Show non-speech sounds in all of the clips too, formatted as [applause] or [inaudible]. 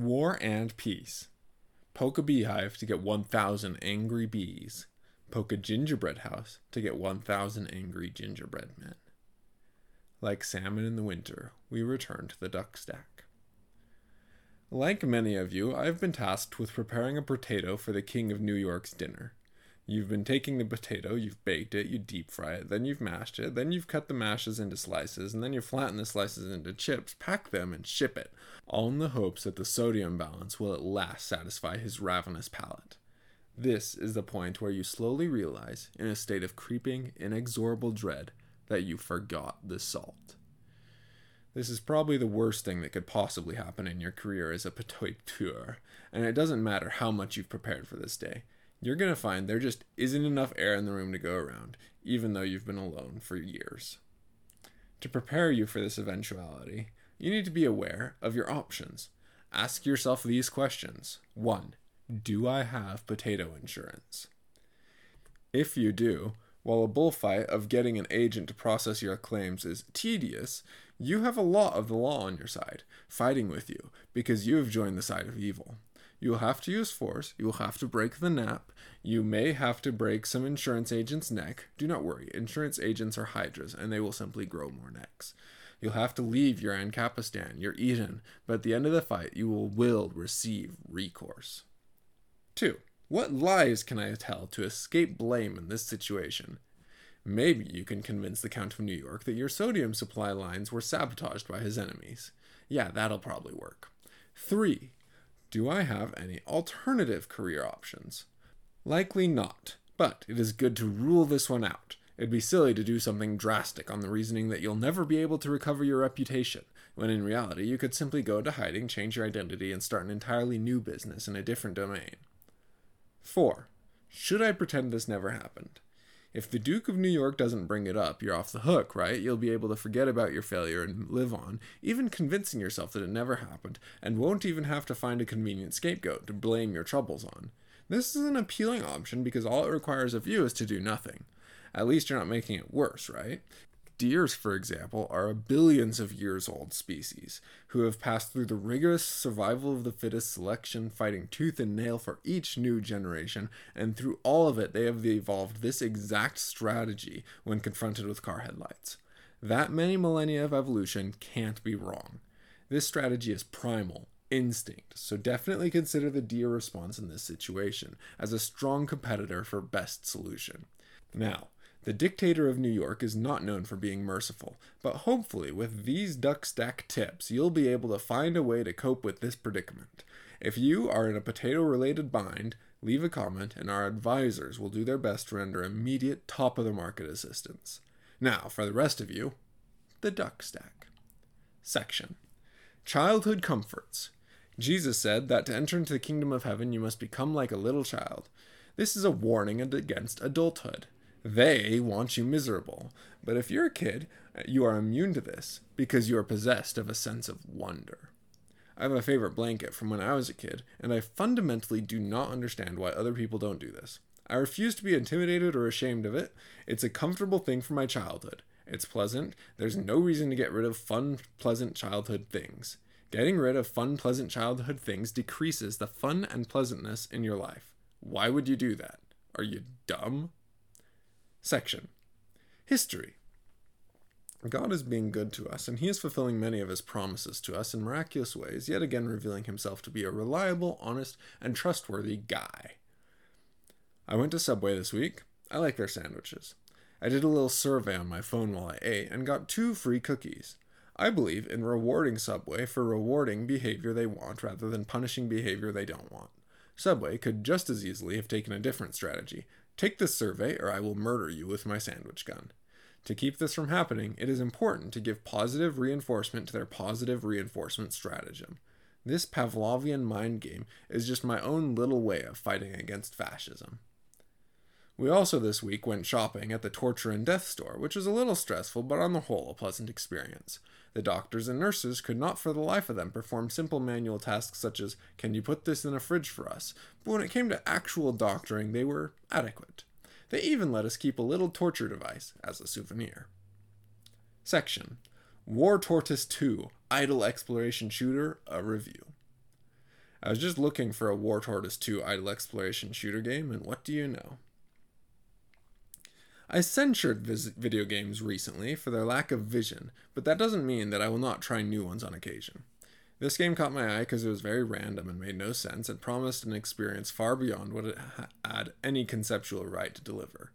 War and Peace. Poke a beehive to get 1,000 angry bees. Poke a gingerbread house to get 1,000 angry gingerbread men. Like salmon in the winter, we return to the Duckstack. Like many of you, I've been tasked with preparing a potato for the King of New York's dinner. You've been taking the potato, you've baked it, you deep fry it, then you've mashed it, then you've cut the mashes into slices, and then you flatten the slices into chips, pack them, and ship it, all in the hopes that the sodium balance will at last satisfy his ravenous palate. This is the point where you slowly realize, in a state of creeping, inexorable dread, that you forgot the salt. This is probably the worst thing that could possibly happen in your career as a [laughs] potateur, and it doesn't matter how much you've prepared for this day you're going to find there just isn't enough air in the room to go around, even though you've been alone for years. To prepare you for this eventuality, you need to be aware of your options. Ask yourself these questions 1. Do I have potato insurance? If you do, while a bullfight of getting an agent to process your claims is tedious, you have a lot of the law on your side, fighting with you, because you have joined the side of evil. You will have to use force. You will have to break the nap. You may have to break some insurance agent's neck. Do not worry, insurance agents are hydras, and they will simply grow more necks. You'll have to leave your Ancapistan, your Eden, but at the end of the fight, you will will receive recourse. 2. What lies can I tell to escape blame in this situation? Maybe you can convince the Count of New York that your sodium supply lines were sabotaged by his enemies. Yeah, that'll probably work. 3. Do I have any alternative career options? Likely not, but it is good to rule this one out. It'd be silly to do something drastic on the reasoning that you'll never be able to recover your reputation, when in reality you could simply go into hiding, change your identity, and start an entirely new business in a different domain. 4. Should I pretend this never happened? If the Duke of New York doesn't bring it up, you're off the hook, right? You'll be able to forget about your failure and live on, even convincing yourself that it never happened, and won't even have to find a convenient scapegoat to blame your troubles on. This is an appealing option because all it requires of you is to do nothing. At least you're not making it worse, right? Deers, for example, are a billions of years old species who have passed through the rigorous survival of the fittest selection, fighting tooth and nail for each new generation, and through all of it, they have evolved this exact strategy when confronted with car headlights. That many millennia of evolution can't be wrong. This strategy is primal, instinct, so definitely consider the deer response in this situation as a strong competitor for best solution. Now, the dictator of New York is not known for being merciful, but hopefully, with these Duckstack tips, you'll be able to find a way to cope with this predicament. If you are in a potato related bind, leave a comment and our advisors will do their best to render immediate top of the market assistance. Now, for the rest of you, the Duckstack. Section Childhood Comforts. Jesus said that to enter into the kingdom of heaven you must become like a little child. This is a warning against adulthood. They want you miserable. But if you're a kid, you are immune to this because you are possessed of a sense of wonder. I have a favorite blanket from when I was a kid, and I fundamentally do not understand why other people don't do this. I refuse to be intimidated or ashamed of it. It's a comfortable thing from my childhood. It's pleasant. There's no reason to get rid of fun, pleasant childhood things. Getting rid of fun, pleasant childhood things decreases the fun and pleasantness in your life. Why would you do that? Are you dumb? Section History God is being good to us, and He is fulfilling many of His promises to us in miraculous ways, yet again revealing Himself to be a reliable, honest, and trustworthy guy. I went to Subway this week. I like their sandwiches. I did a little survey on my phone while I ate and got two free cookies. I believe in rewarding Subway for rewarding behavior they want rather than punishing behavior they don't want. Subway could just as easily have taken a different strategy, Take this survey, or I will murder you with my sandwich gun. To keep this from happening, it is important to give positive reinforcement to their positive reinforcement stratagem. This Pavlovian mind game is just my own little way of fighting against fascism. We also this week went shopping at the torture and death store, which was a little stressful, but on the whole a pleasant experience. The doctors and nurses could not for the life of them perform simple manual tasks such as, Can you put this in a fridge for us? But when it came to actual doctoring, they were adequate. They even let us keep a little torture device as a souvenir. Section War Tortoise 2 Idle Exploration Shooter, a review. I was just looking for a War Tortoise 2 idle exploration shooter game, and what do you know? I censured vis- video games recently for their lack of vision, but that doesn't mean that I will not try new ones on occasion. This game caught my eye because it was very random and made no sense and promised an experience far beyond what it had any conceptual right to deliver.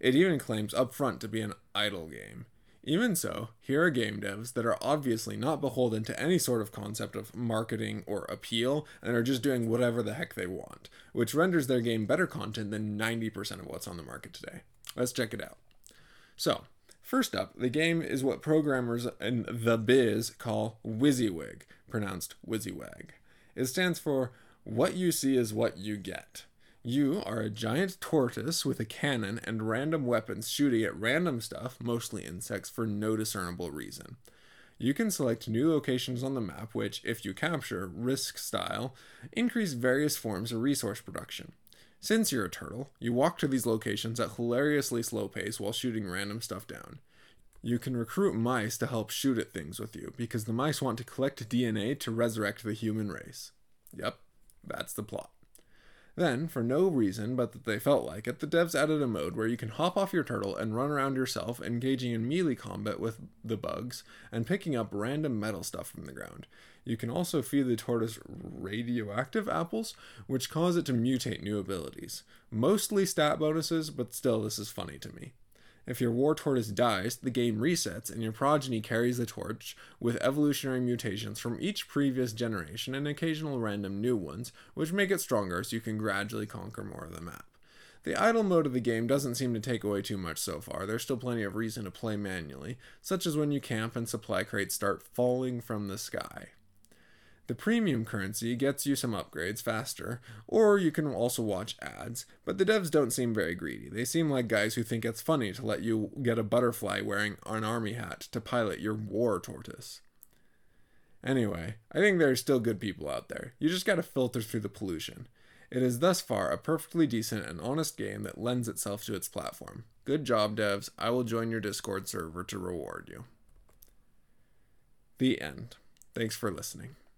It even claims upfront to be an idle game. Even so, here are game devs that are obviously not beholden to any sort of concept of marketing or appeal and are just doing whatever the heck they want, which renders their game better content than 90% of what's on the market today. Let's check it out. So, first up, the game is what programmers in the biz call WYSIWYG, pronounced WYSIWAG. It stands for What You See is What You Get. You are a giant tortoise with a cannon and random weapons shooting at random stuff, mostly insects, for no discernible reason. You can select new locations on the map, which, if you capture, risk style, increase various forms of resource production. Since you're a turtle, you walk to these locations at hilariously slow pace while shooting random stuff down. You can recruit mice to help shoot at things with you, because the mice want to collect DNA to resurrect the human race. Yep, that's the plot. Then, for no reason but that they felt like it, the devs added a mode where you can hop off your turtle and run around yourself, engaging in melee combat with the bugs and picking up random metal stuff from the ground. You can also feed the tortoise radioactive apples, which cause it to mutate new abilities. Mostly stat bonuses, but still, this is funny to me. If your war tortoise dies, the game resets and your progeny carries the torch with evolutionary mutations from each previous generation and occasional random new ones, which make it stronger so you can gradually conquer more of the map. The idle mode of the game doesn't seem to take away too much so far. There's still plenty of reason to play manually, such as when you camp and supply crates start falling from the sky. The premium currency gets you some upgrades faster, or you can also watch ads, but the devs don't seem very greedy. They seem like guys who think it's funny to let you get a butterfly wearing an army hat to pilot your war tortoise. Anyway, I think there are still good people out there. You just gotta filter through the pollution. It is thus far a perfectly decent and honest game that lends itself to its platform. Good job, devs. I will join your Discord server to reward you. The end. Thanks for listening.